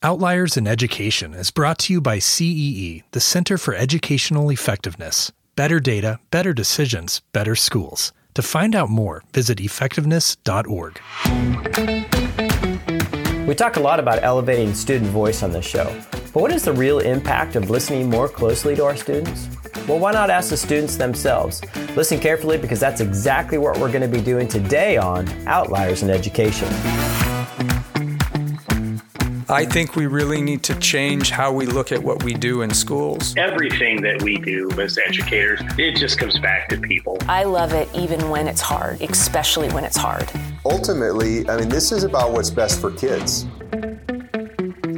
Outliers in Education is brought to you by CEE, the Center for Educational Effectiveness. Better data, better decisions, better schools. To find out more, visit effectiveness.org. We talk a lot about elevating student voice on this show, but what is the real impact of listening more closely to our students? Well, why not ask the students themselves? Listen carefully because that's exactly what we're going to be doing today on Outliers in Education. I think we really need to change how we look at what we do in schools. Everything that we do as educators, it just comes back to people. I love it even when it's hard, especially when it's hard. Ultimately, I mean, this is about what's best for kids.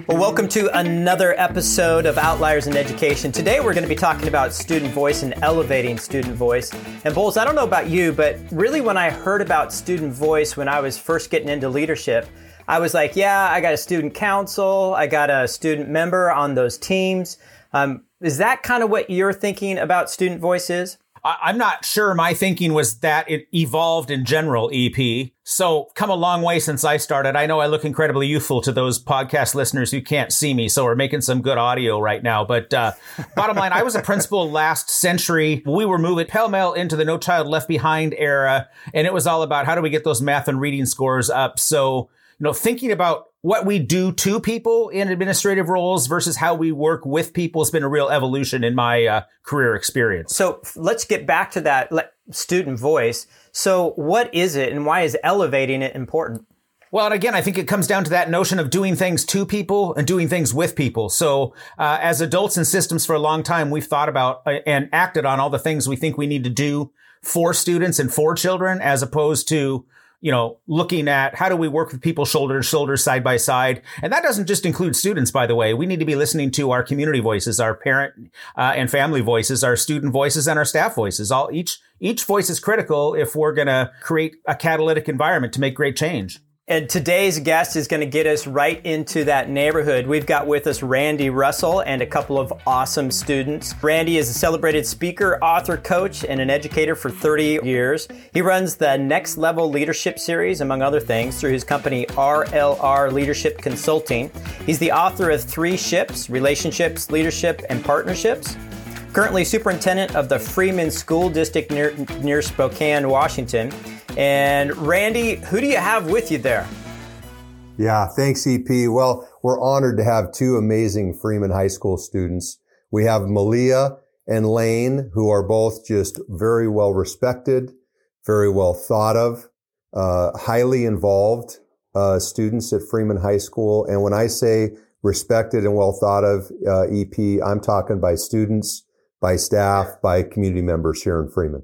Well, welcome to another episode of Outliers in Education. Today we're going to be talking about student voice and elevating student voice. And Bowles, I don't know about you, but really when I heard about student voice when I was first getting into leadership, I was like, yeah, I got a student council, I got a student member on those teams. Um, is that kind of what you're thinking about student voices? I'm not sure my thinking was that it evolved in general, EP. So come a long way since I started. I know I look incredibly youthful to those podcast listeners who can't see me. So we're making some good audio right now. But uh, bottom line, I was a principal last century. We were moving pell mell into the No Child Left Behind era. And it was all about how do we get those math and reading scores up? So you know, thinking about what we do to people in administrative roles versus how we work with people has been a real evolution in my uh, career experience. So let's get back to that student voice. So what is it and why is elevating it important? Well, and again, I think it comes down to that notion of doing things to people and doing things with people. So, uh, as adults in systems for a long time, we've thought about uh, and acted on all the things we think we need to do for students and for children, as opposed to you know, looking at how do we work with people shoulder to shoulder, side by side. And that doesn't just include students, by the way. We need to be listening to our community voices, our parent uh, and family voices, our student voices, and our staff voices. All each each voice is critical if we're going to create a catalytic environment to make great change. And today's guest is going to get us right into that neighborhood. We've got with us Randy Russell and a couple of awesome students. Randy is a celebrated speaker, author, coach, and an educator for 30 years. He runs the Next Level Leadership Series, among other things, through his company RLR Leadership Consulting. He's the author of three ships Relationships, Leadership, and Partnerships. Currently superintendent of the Freeman School District near, near Spokane, Washington. And Randy, who do you have with you there? Yeah, thanks, EP. Well, we're honored to have two amazing Freeman High School students. We have Malia and Lane, who are both just very well respected, very well thought of, uh, highly involved uh, students at Freeman High School. And when I say respected and well thought of uh, EP, I'm talking by students, by staff, by community members here in Freeman.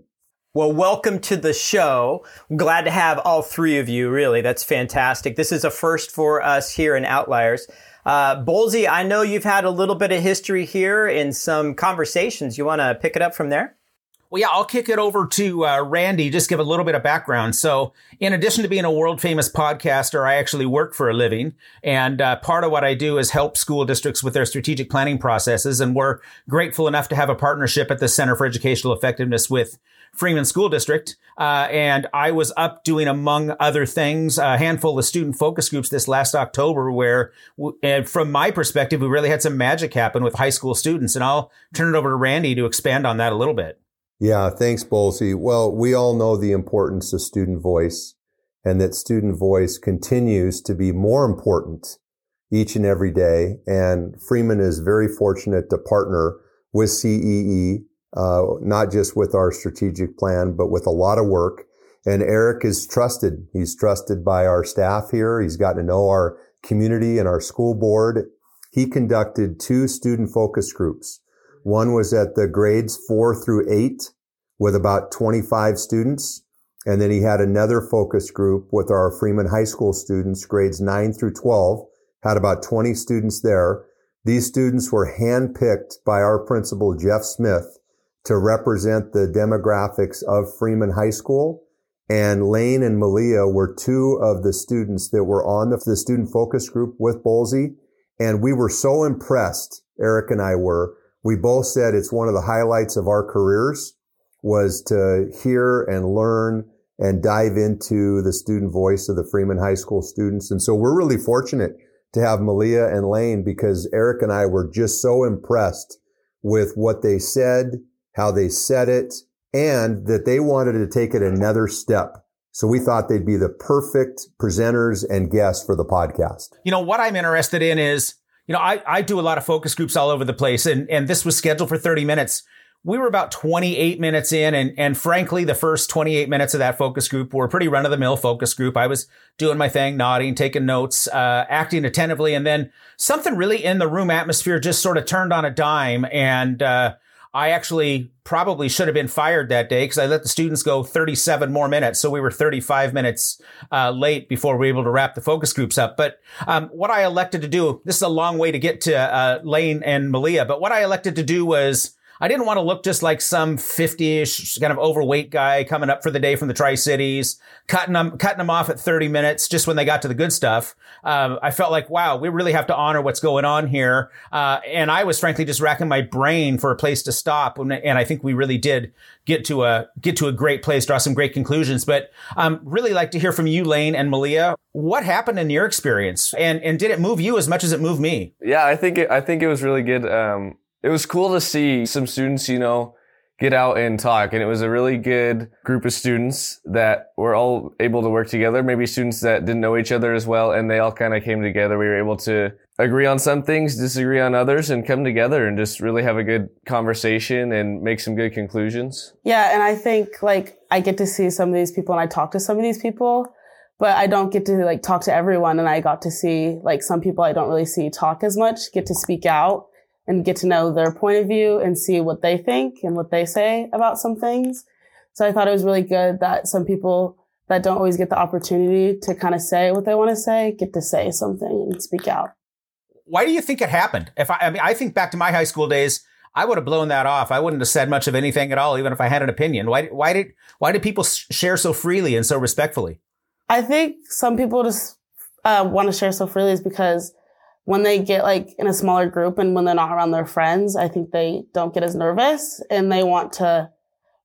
Well, welcome to the show. Glad to have all three of you. Really, that's fantastic. This is a first for us here in Outliers. Uh, Bolsey, I know you've had a little bit of history here in some conversations. You want to pick it up from there? Well, yeah, I'll kick it over to uh, Randy. Just give a little bit of background. So, in addition to being a world famous podcaster, I actually work for a living, and uh, part of what I do is help school districts with their strategic planning processes. And we're grateful enough to have a partnership at the Center for Educational Effectiveness with Freeman School District. Uh, and I was up doing, among other things, a handful of student focus groups this last October, where, and from my perspective, we really had some magic happen with high school students. And I'll turn it over to Randy to expand on that a little bit. Yeah, thanks, Bolsey. Well, we all know the importance of student voice and that student voice continues to be more important each and every day. And Freeman is very fortunate to partner with CEE uh, not just with our strategic plan, but with a lot of work. And Eric is trusted. He's trusted by our staff here. He's gotten to know our community and our school board. He conducted two student focus groups. One was at the grades four through eight with about 25 students. And then he had another focus group with our Freeman High School students, grades nine through 12, had about 20 students there. These students were handpicked by our principal, Jeff Smith, to represent the demographics of Freeman High School. And Lane and Malia were two of the students that were on the, the student focus group with Bolsey. And we were so impressed, Eric and I were. We both said it's one of the highlights of our careers was to hear and learn and dive into the student voice of the Freeman High School students. And so we're really fortunate to have Malia and Lane because Eric and I were just so impressed with what they said, how they said it, and that they wanted to take it another step. So we thought they'd be the perfect presenters and guests for the podcast. You know, what I'm interested in is, you know, I, I do a lot of focus groups all over the place and, and this was scheduled for 30 minutes we were about 28 minutes in and, and frankly, the first 28 minutes of that focus group were pretty run of the mill focus group. I was doing my thing, nodding, taking notes, uh, acting attentively. And then something really in the room atmosphere just sort of turned on a dime. And, uh, I actually probably should have been fired that day because I let the students go 37 more minutes. So we were 35 minutes uh, late before we were able to wrap the focus groups up. But um, what I elected to do, this is a long way to get to uh, Lane and Malia, but what I elected to do was I didn't want to look just like some 50-ish kind of overweight guy coming up for the day from the Tri-Cities, cutting them, cutting them off at 30 minutes just when they got to the good stuff. Um, I felt like, wow, we really have to honor what's going on here. Uh, and I was frankly just racking my brain for a place to stop. And, and, I think we really did get to a, get to a great place, draw some great conclusions. But, um, really like to hear from you, Lane and Malia. What happened in your experience? And, and did it move you as much as it moved me? Yeah, I think it, I think it was really good. Um, it was cool to see some students, you know, get out and talk. And it was a really good group of students that were all able to work together. Maybe students that didn't know each other as well. And they all kind of came together. We were able to agree on some things, disagree on others and come together and just really have a good conversation and make some good conclusions. Yeah. And I think like I get to see some of these people and I talk to some of these people, but I don't get to like talk to everyone. And I got to see like some people I don't really see talk as much, get to speak out and get to know their point of view and see what they think and what they say about some things. So I thought it was really good that some people that don't always get the opportunity to kind of say what they want to say get to say something and speak out. Why do you think it happened? If I, I mean, I think back to my high school days, I would have blown that off. I wouldn't have said much of anything at all, even if I had an opinion. Why, why did, why did people share so freely and so respectfully? I think some people just uh, want to share so freely is because when they get like in a smaller group and when they're not around their friends, I think they don't get as nervous and they want to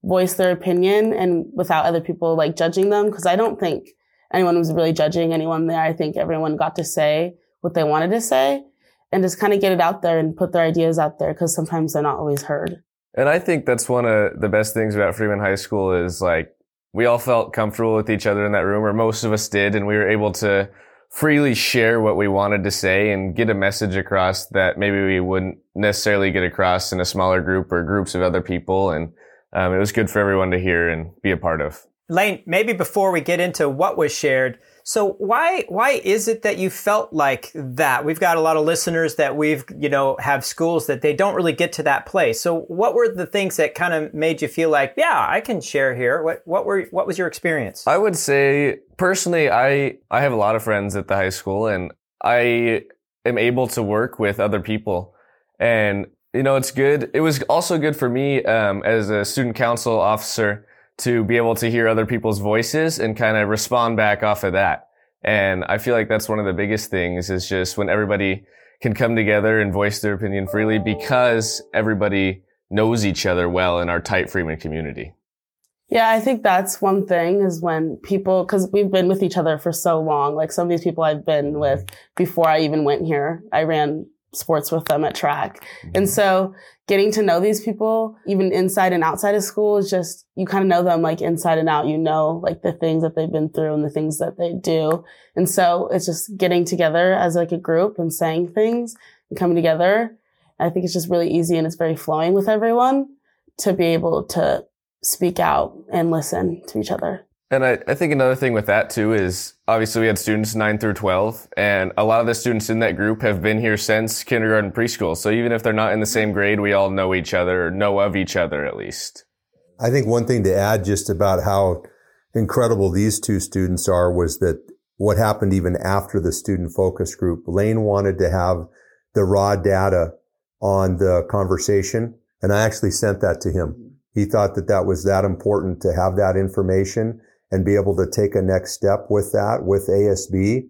voice their opinion and without other people like judging them. Cause I don't think anyone was really judging anyone there. I think everyone got to say what they wanted to say and just kind of get it out there and put their ideas out there because sometimes they're not always heard. And I think that's one of the best things about Freeman High School is like we all felt comfortable with each other in that room, or most of us did, and we were able to freely share what we wanted to say and get a message across that maybe we wouldn't necessarily get across in a smaller group or groups of other people. And um, it was good for everyone to hear and be a part of. Lane, maybe before we get into what was shared, so why why is it that you felt like that? We've got a lot of listeners that we've you know have schools that they don't really get to that place. So what were the things that kind of made you feel like yeah I can share here? What what were what was your experience? I would say personally I I have a lot of friends at the high school and I am able to work with other people and you know it's good. It was also good for me um, as a student council officer to be able to hear other people's voices and kind of respond back off of that. And I feel like that's one of the biggest things is just when everybody can come together and voice their opinion freely because everybody knows each other well in our tight Freeman community. Yeah, I think that's one thing is when people, cause we've been with each other for so long. Like some of these people I've been with mm-hmm. before I even went here. I ran sports with them at track. Mm-hmm. And so getting to know these people, even inside and outside of school is just, you kind of know them like inside and out. You know, like the things that they've been through and the things that they do. And so it's just getting together as like a group and saying things and coming together. I think it's just really easy and it's very flowing with everyone to be able to speak out and listen to each other. And I, I think another thing with that too is obviously we had students 9 through 12 and a lot of the students in that group have been here since kindergarten preschool. So even if they're not in the same grade, we all know each other or know of each other at least. I think one thing to add just about how incredible these two students are was that what happened even after the student focus group, Lane wanted to have the raw data on the conversation. And I actually sent that to him. He thought that that was that important to have that information and be able to take a next step with that with ASB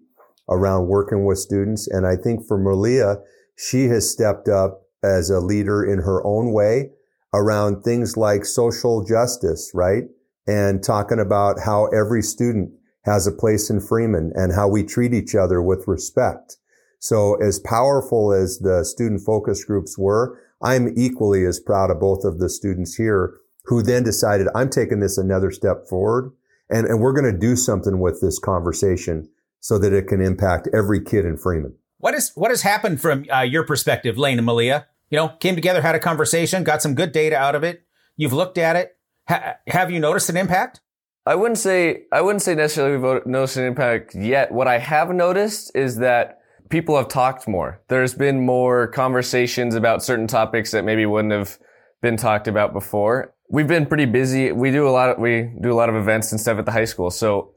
around working with students. And I think for Malia, she has stepped up as a leader in her own way around things like social justice, right? And talking about how every student has a place in Freeman and how we treat each other with respect. So as powerful as the student focus groups were, I'm equally as proud of both of the students here who then decided I'm taking this another step forward and, and we're going to do something with this conversation so that it can impact every kid in Freeman. What is what has happened from uh, your perspective, Lane and Malia? You know, came together, had a conversation, got some good data out of it. You've looked at it. Ha- have you noticed an impact? I wouldn't say I wouldn't say necessarily we've noticed an impact yet. What I have noticed is that people have talked more. There's been more conversations about certain topics that maybe wouldn't have been talked about before. We've been pretty busy. We do a lot of, we do a lot of events and stuff at the high school. So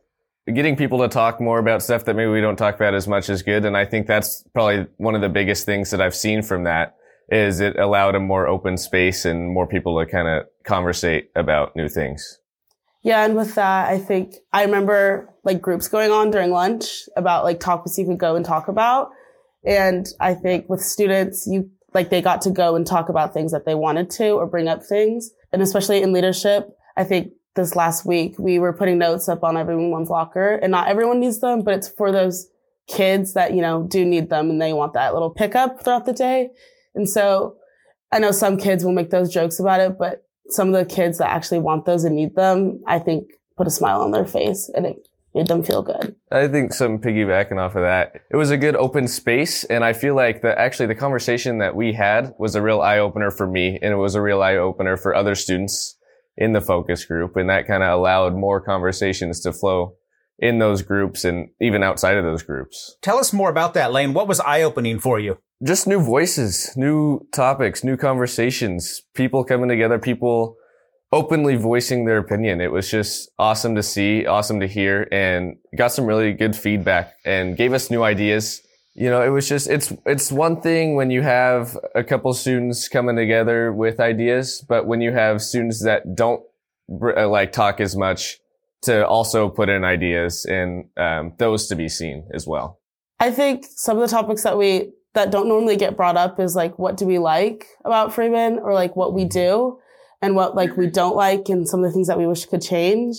getting people to talk more about stuff that maybe we don't talk about as much is good. And I think that's probably one of the biggest things that I've seen from that is it allowed a more open space and more people to kind of conversate about new things. Yeah, and with that, I think I remember like groups going on during lunch about like topics you could go and talk about. And I think with students, you like they got to go and talk about things that they wanted to or bring up things. And especially in leadership, I think this last week we were putting notes up on everyone's locker and not everyone needs them, but it's for those kids that, you know, do need them and they want that little pickup throughout the day. And so I know some kids will make those jokes about it, but some of the kids that actually want those and need them, I think put a smile on their face and it made them feel good. I think some piggybacking off of that, it was a good open space. And I feel like that actually the conversation that we had was a real eye opener for me and it was a real eye opener for other students in the focus group. And that kind of allowed more conversations to flow in those groups and even outside of those groups. Tell us more about that, Lane. What was eye opening for you? just new voices, new topics, new conversations, people coming together, people openly voicing their opinion. It was just awesome to see, awesome to hear, and got some really good feedback and gave us new ideas. You know, it was just, it's, it's one thing when you have a couple students coming together with ideas, but when you have students that don't uh, like talk as much to also put in ideas and um, those to be seen as well. I think some of the topics that we that don't normally get brought up is like what do we like about Freeman or like what we mm-hmm. do and what like we mm-hmm. don't like and some of the things that we wish could change.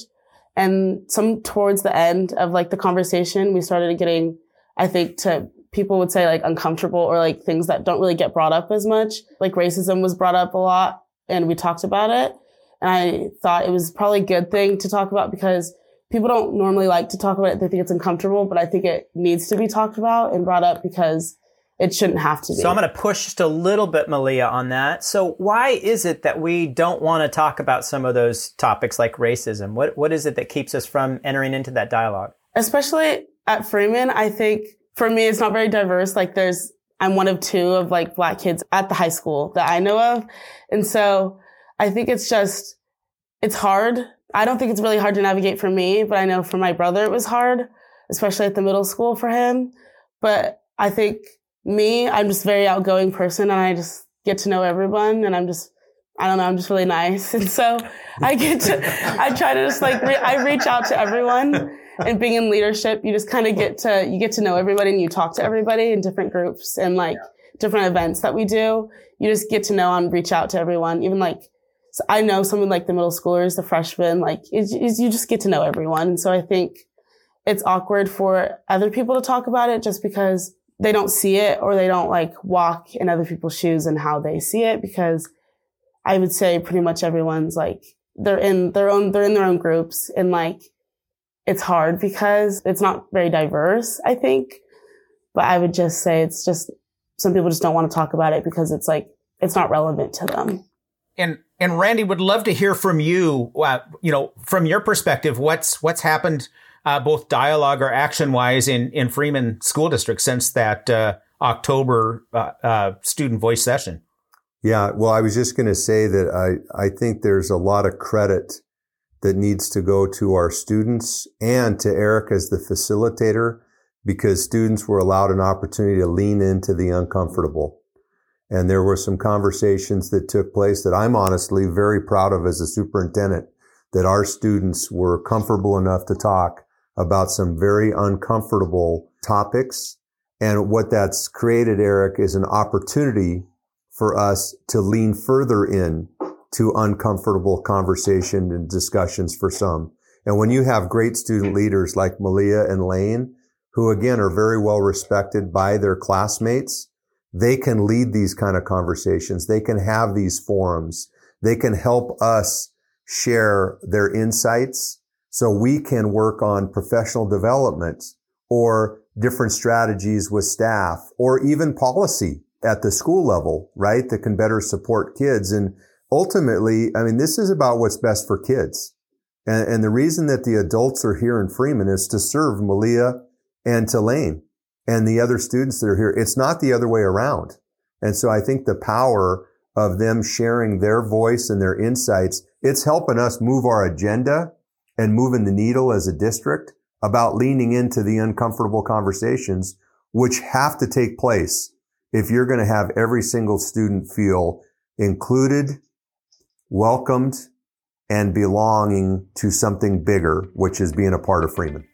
And some towards the end of like the conversation, we started getting, I think to people would say like uncomfortable or like things that don't really get brought up as much. Like racism was brought up a lot and we talked about it. And I thought it was probably a good thing to talk about because people don't normally like to talk about it. They think it's uncomfortable, but I think it needs to be talked about and brought up because it shouldn't have to be. So I'm going to push just a little bit, Malia, on that. So why is it that we don't want to talk about some of those topics like racism? What what is it that keeps us from entering into that dialogue? Especially at Freeman, I think for me it's not very diverse. Like there's I'm one of two of like black kids at the high school that I know of. And so I think it's just it's hard. I don't think it's really hard to navigate for me, but I know for my brother it was hard, especially at the middle school for him. But I think me, I'm just very outgoing person and I just get to know everyone and I'm just, I don't know, I'm just really nice. And so I get to, I try to just like, re- I reach out to everyone and being in leadership, you just kind of get to, you get to know everybody and you talk to everybody in different groups and like different events that we do. You just get to know and reach out to everyone, even like, so I know some of like the middle schoolers, the freshmen, like it's, it's, you just get to know everyone. And so I think it's awkward for other people to talk about it just because they don't see it or they don't like walk in other people's shoes and how they see it because I would say pretty much everyone's like they're in their own they're in their own groups and like it's hard because it's not very diverse, I think. But I would just say it's just some people just don't want to talk about it because it's like it's not relevant to them. And and Randy would love to hear from you. Uh, you know, from your perspective, what's what's happened uh, both dialogue or action wise in, in Freeman School District since that uh, October uh, uh student voice session? Yeah, well, I was just going to say that I, I think there's a lot of credit that needs to go to our students and to Eric as the facilitator because students were allowed an opportunity to lean into the uncomfortable. And there were some conversations that took place that I'm honestly very proud of as a superintendent that our students were comfortable enough to talk about some very uncomfortable topics. And what that's created, Eric, is an opportunity for us to lean further in to uncomfortable conversation and discussions for some. And when you have great student leaders like Malia and Lane who again are very well respected by their classmates, they can lead these kind of conversations. They can have these forums. They can help us share their insights so we can work on professional development or different strategies with staff or even policy at the school level, right? That can better support kids. And ultimately, I mean, this is about what's best for kids. And, and the reason that the adults are here in Freeman is to serve Malia and Tulane and the other students that are here. It's not the other way around. And so I think the power of them sharing their voice and their insights, it's helping us move our agenda and moving the needle as a district about leaning into the uncomfortable conversations, which have to take place if you're going to have every single student feel included, welcomed, and belonging to something bigger, which is being a part of Freeman.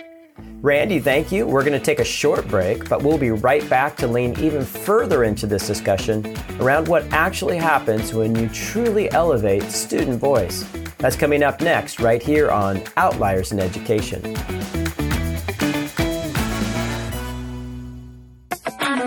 Randy, thank you. We're going to take a short break, but we'll be right back to lean even further into this discussion around what actually happens when you truly elevate student voice. That's coming up next, right here on Outliers in Education.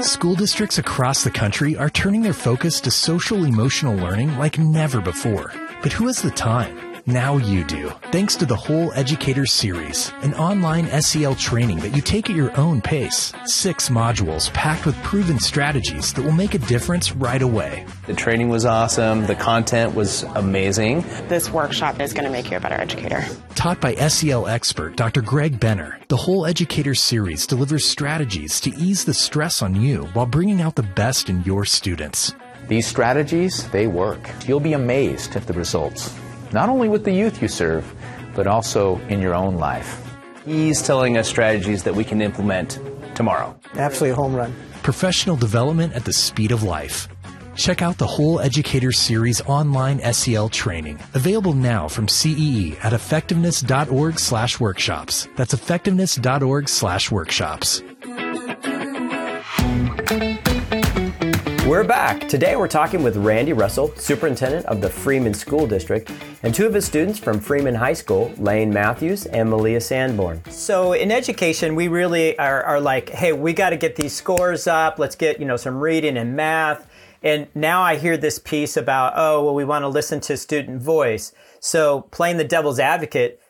School districts across the country are turning their focus to social emotional learning like never before. But who has the time? Now you do, thanks to the Whole Educator Series, an online SEL training that you take at your own pace. Six modules packed with proven strategies that will make a difference right away. The training was awesome. The content was amazing. This workshop is going to make you a better educator. Taught by SEL expert Dr. Greg Benner, the Whole Educator Series delivers strategies to ease the stress on you while bringing out the best in your students. These strategies, they work. You'll be amazed at the results not only with the youth you serve, but also in your own life. He's telling us strategies that we can implement tomorrow. Absolutely a home run. Professional development at the speed of life. Check out the whole Educator Series online SEL training, available now from CEE at effectiveness.org slash workshops. That's effectiveness.org slash workshops. We're back. Today we're talking with Randy Russell, superintendent of the Freeman School District, and two of his students from Freeman High School, Lane Matthews and Malia Sanborn. So in education, we really are, are like, hey, we got to get these scores up. Let's get, you know, some reading and math. And now I hear this piece about, oh, well, we want to listen to student voice. So playing the devil's advocate,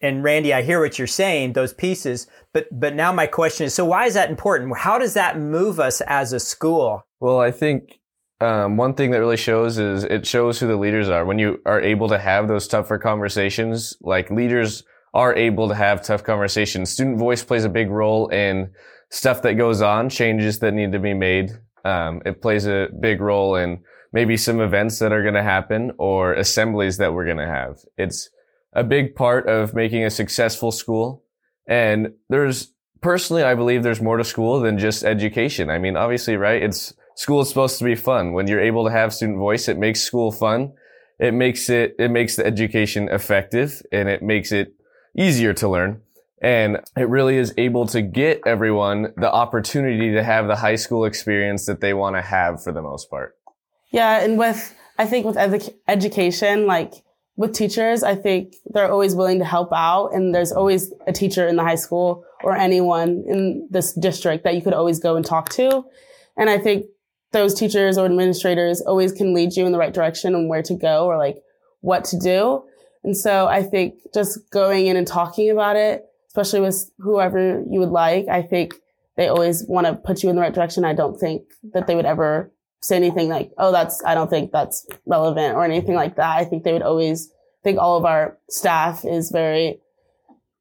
and Randy, I hear what you're saying, those pieces, but, but now my question is, so why is that important? How does that move us as a school? Well, I think um, one thing that really shows is it shows who the leaders are. When you are able to have those tougher conversations, like leaders are able to have tough conversations. Student voice plays a big role in stuff that goes on, changes that need to be made. Um, it plays a big role in maybe some events that are going to happen or assemblies that we're going to have. It's a big part of making a successful school. And there's personally, I believe there's more to school than just education. I mean, obviously, right? It's school is supposed to be fun. When you're able to have student voice, it makes school fun. It makes it, it makes the education effective and it makes it easier to learn. And it really is able to get everyone the opportunity to have the high school experience that they want to have for the most part. Yeah. And with, I think with edu- education, like with teachers, I think they're always willing to help out. And there's always a teacher in the high school or anyone in this district that you could always go and talk to. And I think those teachers or administrators always can lead you in the right direction and where to go or like what to do. And so I think just going in and talking about it, especially with whoever you would like, I think they always want to put you in the right direction. I don't think that they would ever say anything like, oh, that's, I don't think that's relevant or anything like that. I think they would always think all of our staff is very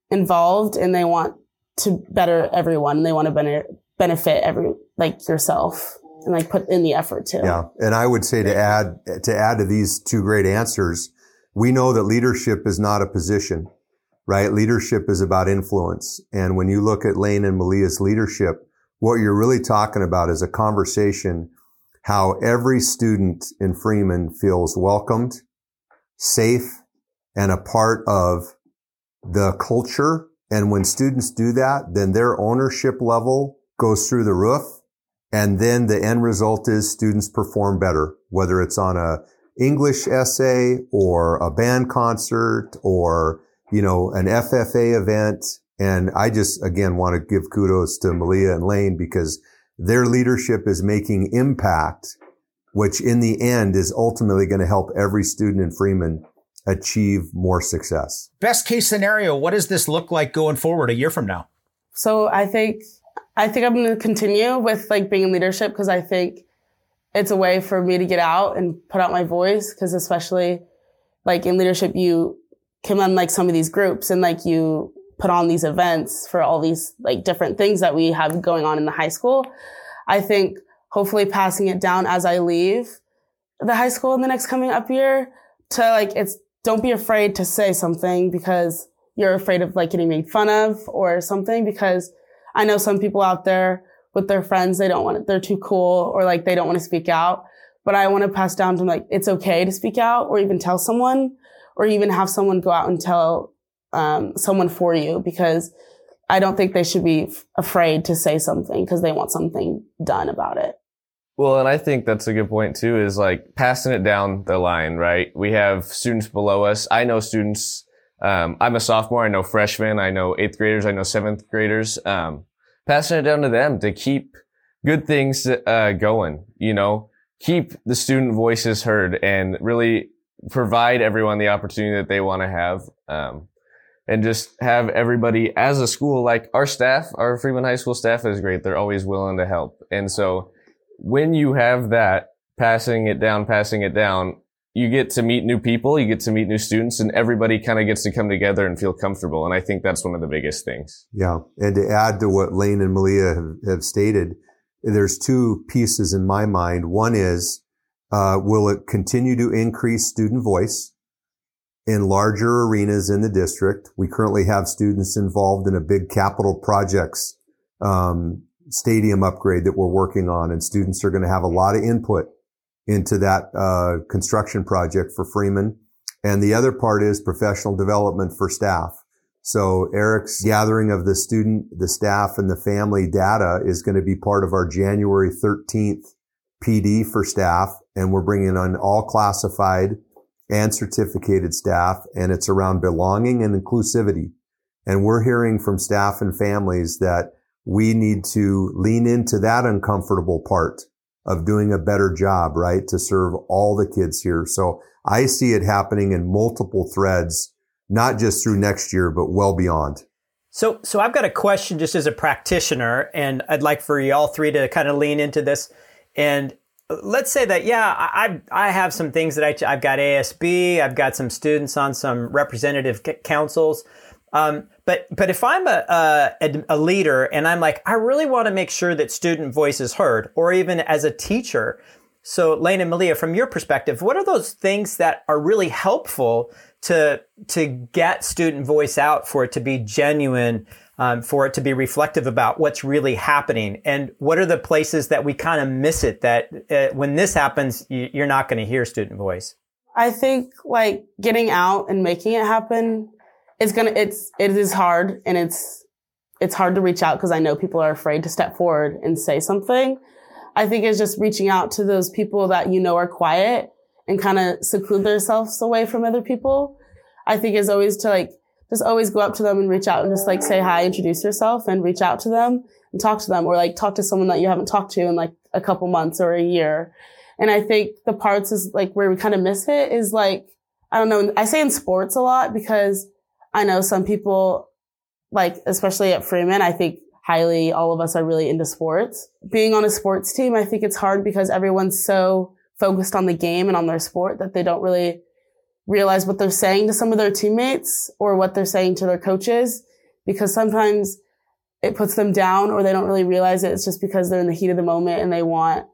involved and they want to better everyone. They want to benefit every, like yourself and like put in the effort too. Yeah. And I would say to add, to add to these two great answers, we know that leadership is not a position, right? Leadership is about influence. And when you look at Lane and Malia's leadership, what you're really talking about is a conversation how every student in Freeman feels welcomed, safe, and a part of the culture. And when students do that, then their ownership level goes through the roof and then the end result is students perform better, whether it's on a English essay or a band concert or, you know, an FFA event. And I just, again, want to give kudos to Malia and Lane because their leadership is making impact, which in the end is ultimately going to help every student in Freeman achieve more success. Best case scenario, what does this look like going forward a year from now? So I think, I think I'm going to continue with like being in leadership because I think it's a way for me to get out and put out my voice. Cause especially like in leadership, you come on like some of these groups and like you put on these events for all these like different things that we have going on in the high school. I think hopefully passing it down as I leave the high school in the next coming up year to like, it's don't be afraid to say something because you're afraid of like getting made fun of or something because I know some people out there with their friends, they don't want it, they're too cool or like they don't want to speak out. But I want to pass down to like, it's okay to speak out or even tell someone or even have someone go out and tell um, someone for you because I don't think they should be f- afraid to say something because they want something done about it. Well, and I think that's a good point too, is like passing it down the line, right? We have students below us. I know students, um, I'm a sophomore. I know freshmen. I know eighth graders. I know seventh graders. Um, passing it down to them to keep good things, uh, going, you know, keep the student voices heard and really provide everyone the opportunity that they want to have. Um, and just have everybody as a school, like our staff, our Freeman High School staff is great. They're always willing to help. And so when you have that passing it down, passing it down, you get to meet new people, you get to meet new students, and everybody kind of gets to come together and feel comfortable. And I think that's one of the biggest things. Yeah. And to add to what Lane and Malia have, have stated, there's two pieces in my mind. One is, uh, will it continue to increase student voice? In larger arenas in the district. We currently have students involved in a big capital projects um, stadium upgrade that we're working on, and students are going to have a lot of input into that uh, construction project for Freeman. And the other part is professional development for staff. So Eric's gathering of the student, the staff, and the family data is going to be part of our January 13th PD for staff, and we're bringing on all classified and certificated staff, and it's around belonging and inclusivity. And we're hearing from staff and families that we need to lean into that uncomfortable part of doing a better job, right? To serve all the kids here. So I see it happening in multiple threads, not just through next year, but well beyond. So, so I've got a question just as a practitioner, and I'd like for you all three to kind of lean into this. And let's say that yeah i i have some things that I, i've got asb i've got some students on some representative councils. Um, but but if i'm a, a, a leader and i'm like i really want to make sure that student voice is heard or even as a teacher. So lane and malia from your perspective what are those things that are really helpful to to get student voice out for it to be genuine um, for it to be reflective about what's really happening. And what are the places that we kind of miss it that uh, when this happens you, you're not going to hear student voice? I think like getting out and making it happen is gonna it's it is hard and it's it's hard to reach out because i know people are afraid to step forward and say something. I think it's just reaching out to those people that you know are quiet and kind of seclude themselves away from other people. I think is always to like just always go up to them and reach out and just like say hi, introduce yourself and reach out to them and talk to them or like talk to someone that you haven't talked to in like a couple months or a year. And I think the parts is like where we kind of miss it is like, I don't know. I say in sports a lot because I know some people like, especially at Freeman, I think highly all of us are really into sports. Being on a sports team, I think it's hard because everyone's so focused on the game and on their sport that they don't really realize what they're saying to some of their teammates or what they're saying to their coaches because sometimes it puts them down or they don't really realize it. It's just because they're in the heat of the moment and they want,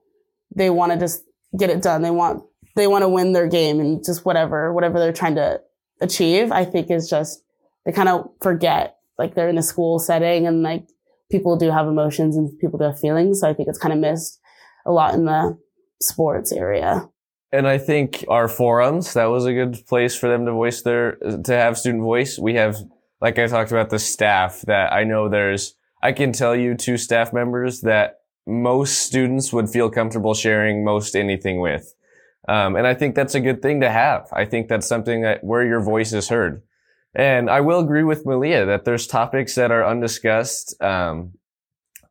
they want to just get it done. They want, they want to win their game and just whatever, whatever they're trying to achieve, I think is just, they kind of forget like they're in a school setting and like people do have emotions and people do have feelings. So I think it's kind of missed a lot in the sports area. And I think our forums, that was a good place for them to voice their, to have student voice. We have, like I talked about the staff that I know there's, I can tell you two staff members that most students would feel comfortable sharing most anything with. Um, and I think that's a good thing to have. I think that's something that where your voice is heard. And I will agree with Malia that there's topics that are undiscussed. Um,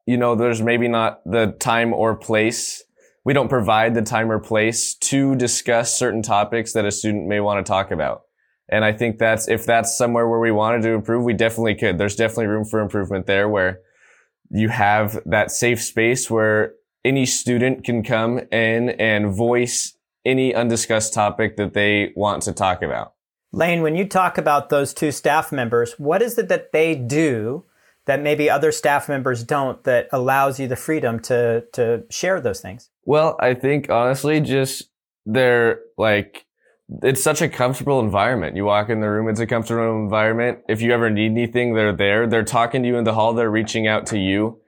you know, there's maybe not the time or place. We don't provide the time or place to discuss certain topics that a student may want to talk about. And I think that's, if that's somewhere where we wanted to improve, we definitely could. There's definitely room for improvement there where you have that safe space where any student can come in and voice any undiscussed topic that they want to talk about. Lane, when you talk about those two staff members, what is it that they do that maybe other staff members don't that allows you the freedom to to share those things? Well, I think honestly, just they're like it's such a comfortable environment. You walk in the room, it's a comfortable environment. If you ever need anything, they're there. They're talking to you in the hall. They're reaching out to you.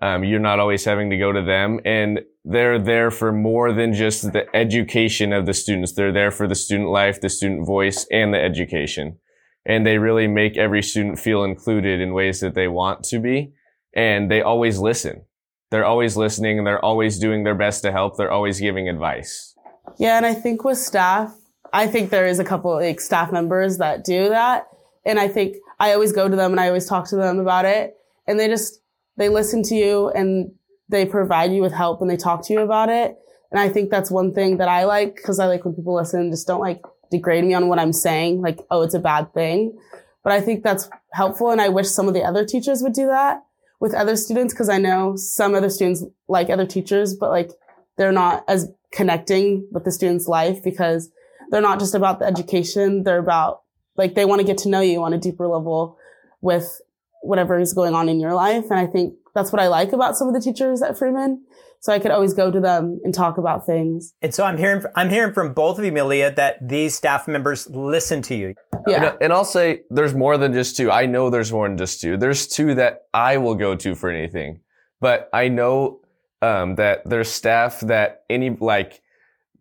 Um, you're not always having to go to them and they're there for more than just the education of the students. They're there for the student life, the student voice, and the education. And they really make every student feel included in ways that they want to be. And they always listen. They're always listening and they're always doing their best to help. They're always giving advice. Yeah. And I think with staff, I think there is a couple like staff members that do that. And I think I always go to them and I always talk to them about it. And they just, they listen to you and they provide you with help and they talk to you about it. And I think that's one thing that I like because I like when people listen, just don't like degrade me on what I'm saying, like, oh, it's a bad thing. But I think that's helpful. And I wish some of the other teachers would do that with other students because I know some other students like other teachers, but like they're not as connecting with the student's life because they're not just about the education. They're about like they want to get to know you on a deeper level with whatever is going on in your life. And I think that's what I like about some of the teachers at Freeman. So I could always go to them and talk about things. And so I'm hearing, I'm hearing from both of you, Malia, that these staff members listen to you. Yeah. And, and I'll say there's more than just two. I know there's more than just two. There's two that I will go to for anything, but I know, um, that there's staff that any, like,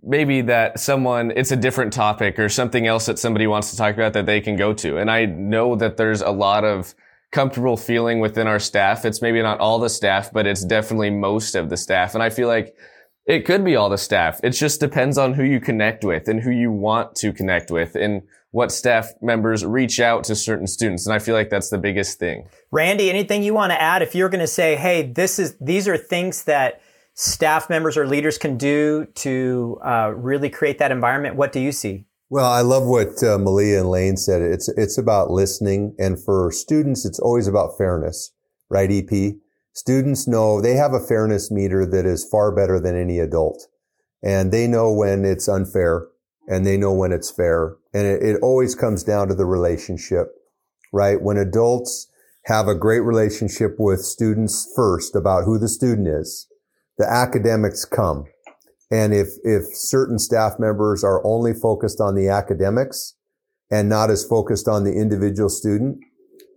maybe that someone, it's a different topic or something else that somebody wants to talk about that they can go to. And I know that there's a lot of, comfortable feeling within our staff. It's maybe not all the staff, but it's definitely most of the staff. And I feel like it could be all the staff. It just depends on who you connect with and who you want to connect with and what staff members reach out to certain students. And I feel like that's the biggest thing. Randy, anything you want to add? If you're going to say, Hey, this is, these are things that staff members or leaders can do to uh, really create that environment. What do you see? Well, I love what uh, Malia and Lane said. It's it's about listening, and for students, it's always about fairness, right? EP students know they have a fairness meter that is far better than any adult, and they know when it's unfair, and they know when it's fair, and it, it always comes down to the relationship, right? When adults have a great relationship with students first about who the student is, the academics come and if, if certain staff members are only focused on the academics and not as focused on the individual student,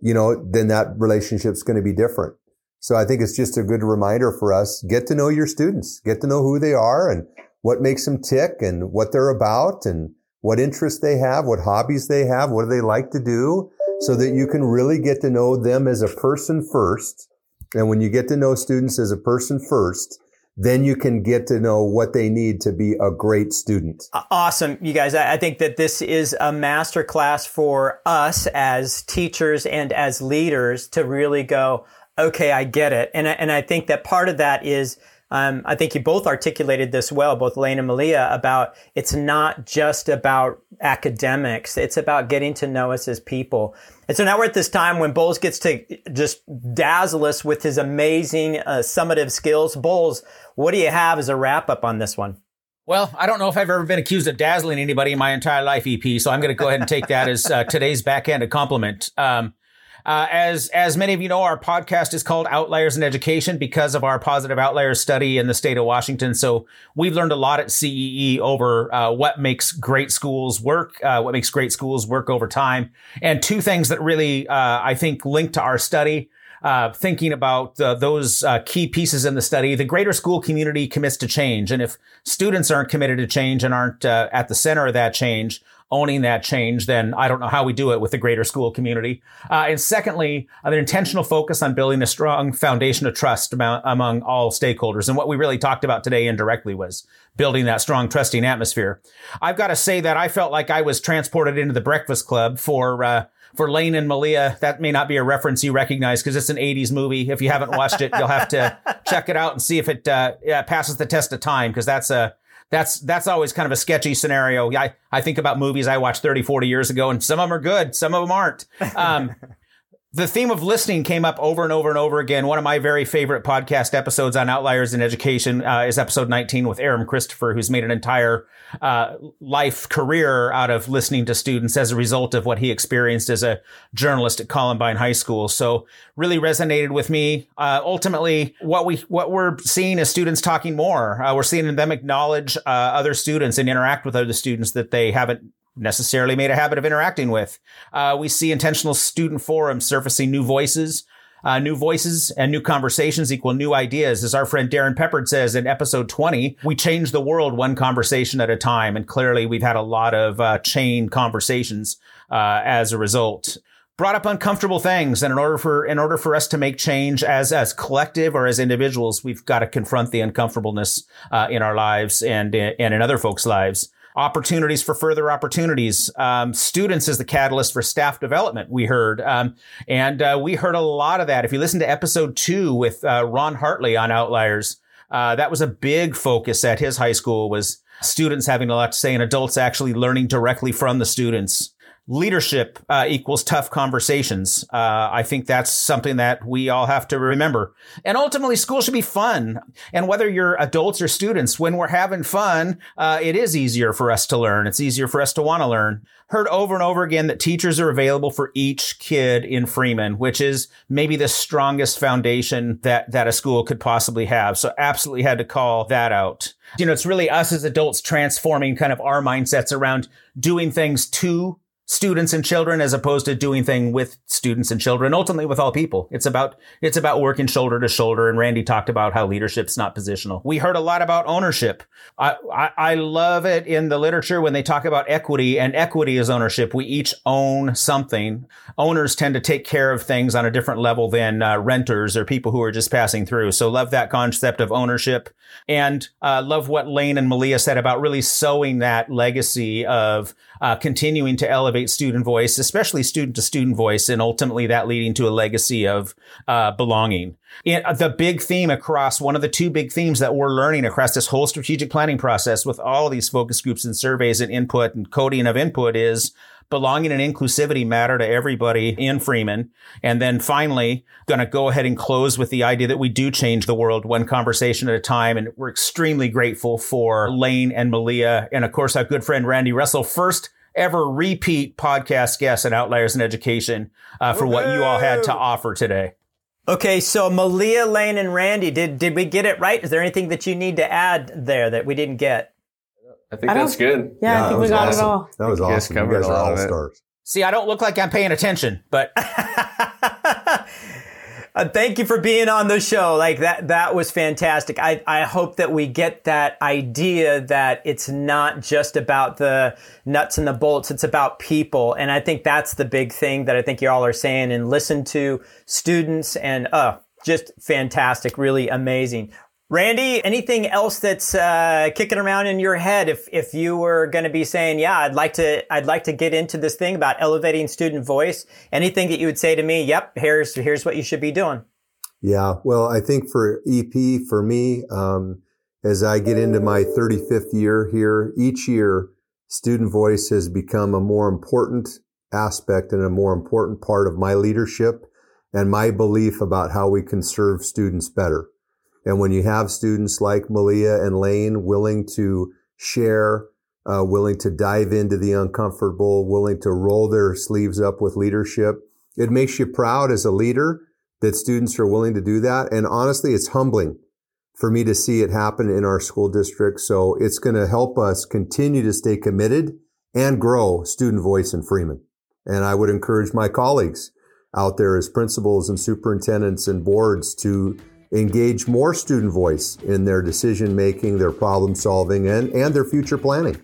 you know, then that relationship's going to be different. So I think it's just a good reminder for us. Get to know your students, get to know who they are and what makes them tick and what they're about and what interests they have, what hobbies they have, what do they like to do so that you can really get to know them as a person first. And when you get to know students as a person first, then you can get to know what they need to be a great student. Awesome, you guys. I think that this is a master class for us as teachers and as leaders to really go, okay, I get it. And I, and I think that part of that is um, I think you both articulated this well, both Lane and Malia, about it's not just about academics. It's about getting to know us as people. And so now we're at this time when Bowles gets to just dazzle us with his amazing uh, summative skills. Bowles, what do you have as a wrap up on this one? Well, I don't know if I've ever been accused of dazzling anybody in my entire life, EP. So I'm going to go ahead and take that as uh, today's backhanded compliment. Um, uh, as as many of you know, our podcast is called Outliers in Education because of our positive outliers study in the state of Washington. So we've learned a lot at CEE over uh, what makes great schools work, uh, what makes great schools work over time, and two things that really uh, I think link to our study. Uh, thinking about uh, those uh, key pieces in the study, the greater school community commits to change. And if students aren't committed to change and aren't uh, at the center of that change, owning that change, then I don't know how we do it with the greater school community. Uh, and secondly, an intentional focus on building a strong foundation of trust among, among all stakeholders. And what we really talked about today indirectly was building that strong trusting atmosphere. I've got to say that I felt like I was transported into the Breakfast Club for uh, for Lane and Malia, that may not be a reference you recognize because it's an 80s movie. If you haven't watched it, you'll have to check it out and see if it uh, yeah, passes the test of time because that's a that's that's always kind of a sketchy scenario. I, I think about movies I watched 30, 40 years ago, and some of them are good, some of them aren't. Um, the theme of listening came up over and over and over again. One of my very favorite podcast episodes on outliers in education uh, is episode 19 with Aaron Christopher, who's made an entire uh, life career out of listening to students as a result of what he experienced as a journalist at Columbine High School. So really resonated with me. Uh, ultimately, what we what we're seeing is students talking more. Uh, we're seeing them acknowledge uh, other students and interact with other students that they haven't necessarily made a habit of interacting with. Uh, we see intentional student forums surfacing new voices. Uh, new voices and new conversations equal new ideas. As our friend Darrin Peppard says in episode 20, we change the world one conversation at a time. And clearly we've had a lot of uh, chain conversations uh, as a result. Brought up uncomfortable things. And in order for, in order for us to make change as, as collective or as individuals, we've got to confront the uncomfortableness uh, in our lives and, and in other folks' lives opportunities for further opportunities. Um, students as the catalyst for staff development, we heard. Um, and uh, we heard a lot of that. If you listen to episode two with uh, Ron Hartley on Outliers, uh, that was a big focus at his high school was students having a lot to say and adults actually learning directly from the students leadership uh, equals tough conversations. Uh, I think that's something that we all have to remember. And ultimately, school should be fun. And whether you're adults or students, when we're having fun, uh, it is easier for us to learn. It's easier for us to want to learn. Heard over and over again that teachers are available for each kid in Freeman, which is maybe the strongest foundation that, that a school could possibly have. So absolutely had to call that out. You know, it's really us as adults transforming kind of our mindsets around doing things to students and children as opposed to doing thing with students and children ultimately with all people. It's about it's about working shoulder to shoulder and randy talked about how leadership's not positional. We heard a lot about ownership. I, I, I love it in the literature when they talk about equity and equity is ownership. We each own something. Owners tend to take care of things on a different level than uh, renters or people who are just passing through. So love that concept of ownership. And uh, love what lane and malia said about really sowing that legacy of uh, continuing to elevate student voice, especially student to student voice, and ultimately that leading to a legacy of uh, belonging. Uh, the big theme across one of the two big themes that we're learning across this whole strategic planning process with all these focus groups and surveys and input and coding of input is belonging and inclusivity matter to everybody in Freeman. And then finally, going to go ahead and close with the idea that we do change the world one conversation at a time. And we're extremely grateful for Lane and Malia. And of course, our good friend Randy Russell, first ever repeat podcast guest at Outliers in Education uh, for what you all had to offer today. Okay, so Malia, Lane, and Randy, did did we get it right? Is there anything that you need to add there that we didn't get? I think I that's good. Yeah, yeah I think we got awesome. it all. That was awesome. You guys are all stars. See, I don't look like I'm paying attention, but Uh, thank you for being on the show. Like that, that was fantastic. I, I hope that we get that idea that it's not just about the nuts and the bolts. It's about people. And I think that's the big thing that I think y'all are saying and listen to students and, uh, just fantastic. Really amazing. Randy, anything else that's uh, kicking around in your head? If if you were going to be saying, "Yeah, I'd like to, I'd like to get into this thing about elevating student voice," anything that you would say to me? Yep, here's here's what you should be doing. Yeah, well, I think for EP, for me, um, as I get into my 35th year here, each year, student voice has become a more important aspect and a more important part of my leadership and my belief about how we can serve students better. And when you have students like Malia and Lane willing to share, uh, willing to dive into the uncomfortable, willing to roll their sleeves up with leadership, it makes you proud as a leader that students are willing to do that. And honestly, it's humbling for me to see it happen in our school district. So it's going to help us continue to stay committed and grow student voice in Freeman. And I would encourage my colleagues out there as principals and superintendents and boards to engage more student voice in their decision making, their problem solving, and, and their future planning.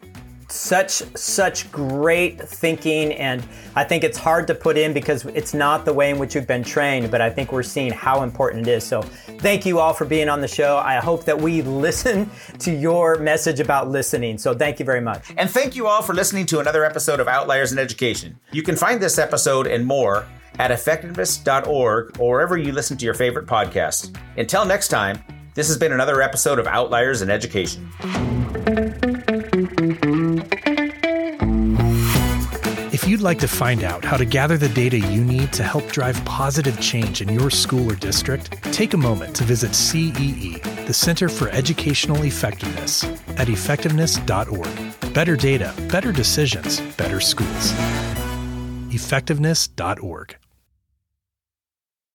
such such great thinking and i think it's hard to put in because it's not the way in which you've been trained but i think we're seeing how important it is so thank you all for being on the show i hope that we listen to your message about listening so thank you very much And thank you all for listening to another episode of Outliers in Education. You can find this episode and more at effectiveness.org or wherever you listen to your favorite podcast. Until next time, this has been another episode of Outliers in Education. If you'd like to find out how to gather the data you need to help drive positive change in your school or district, take a moment to visit CEE, the Center for Educational Effectiveness, at effectiveness.org. Better data, better decisions, better schools. Effectiveness.org.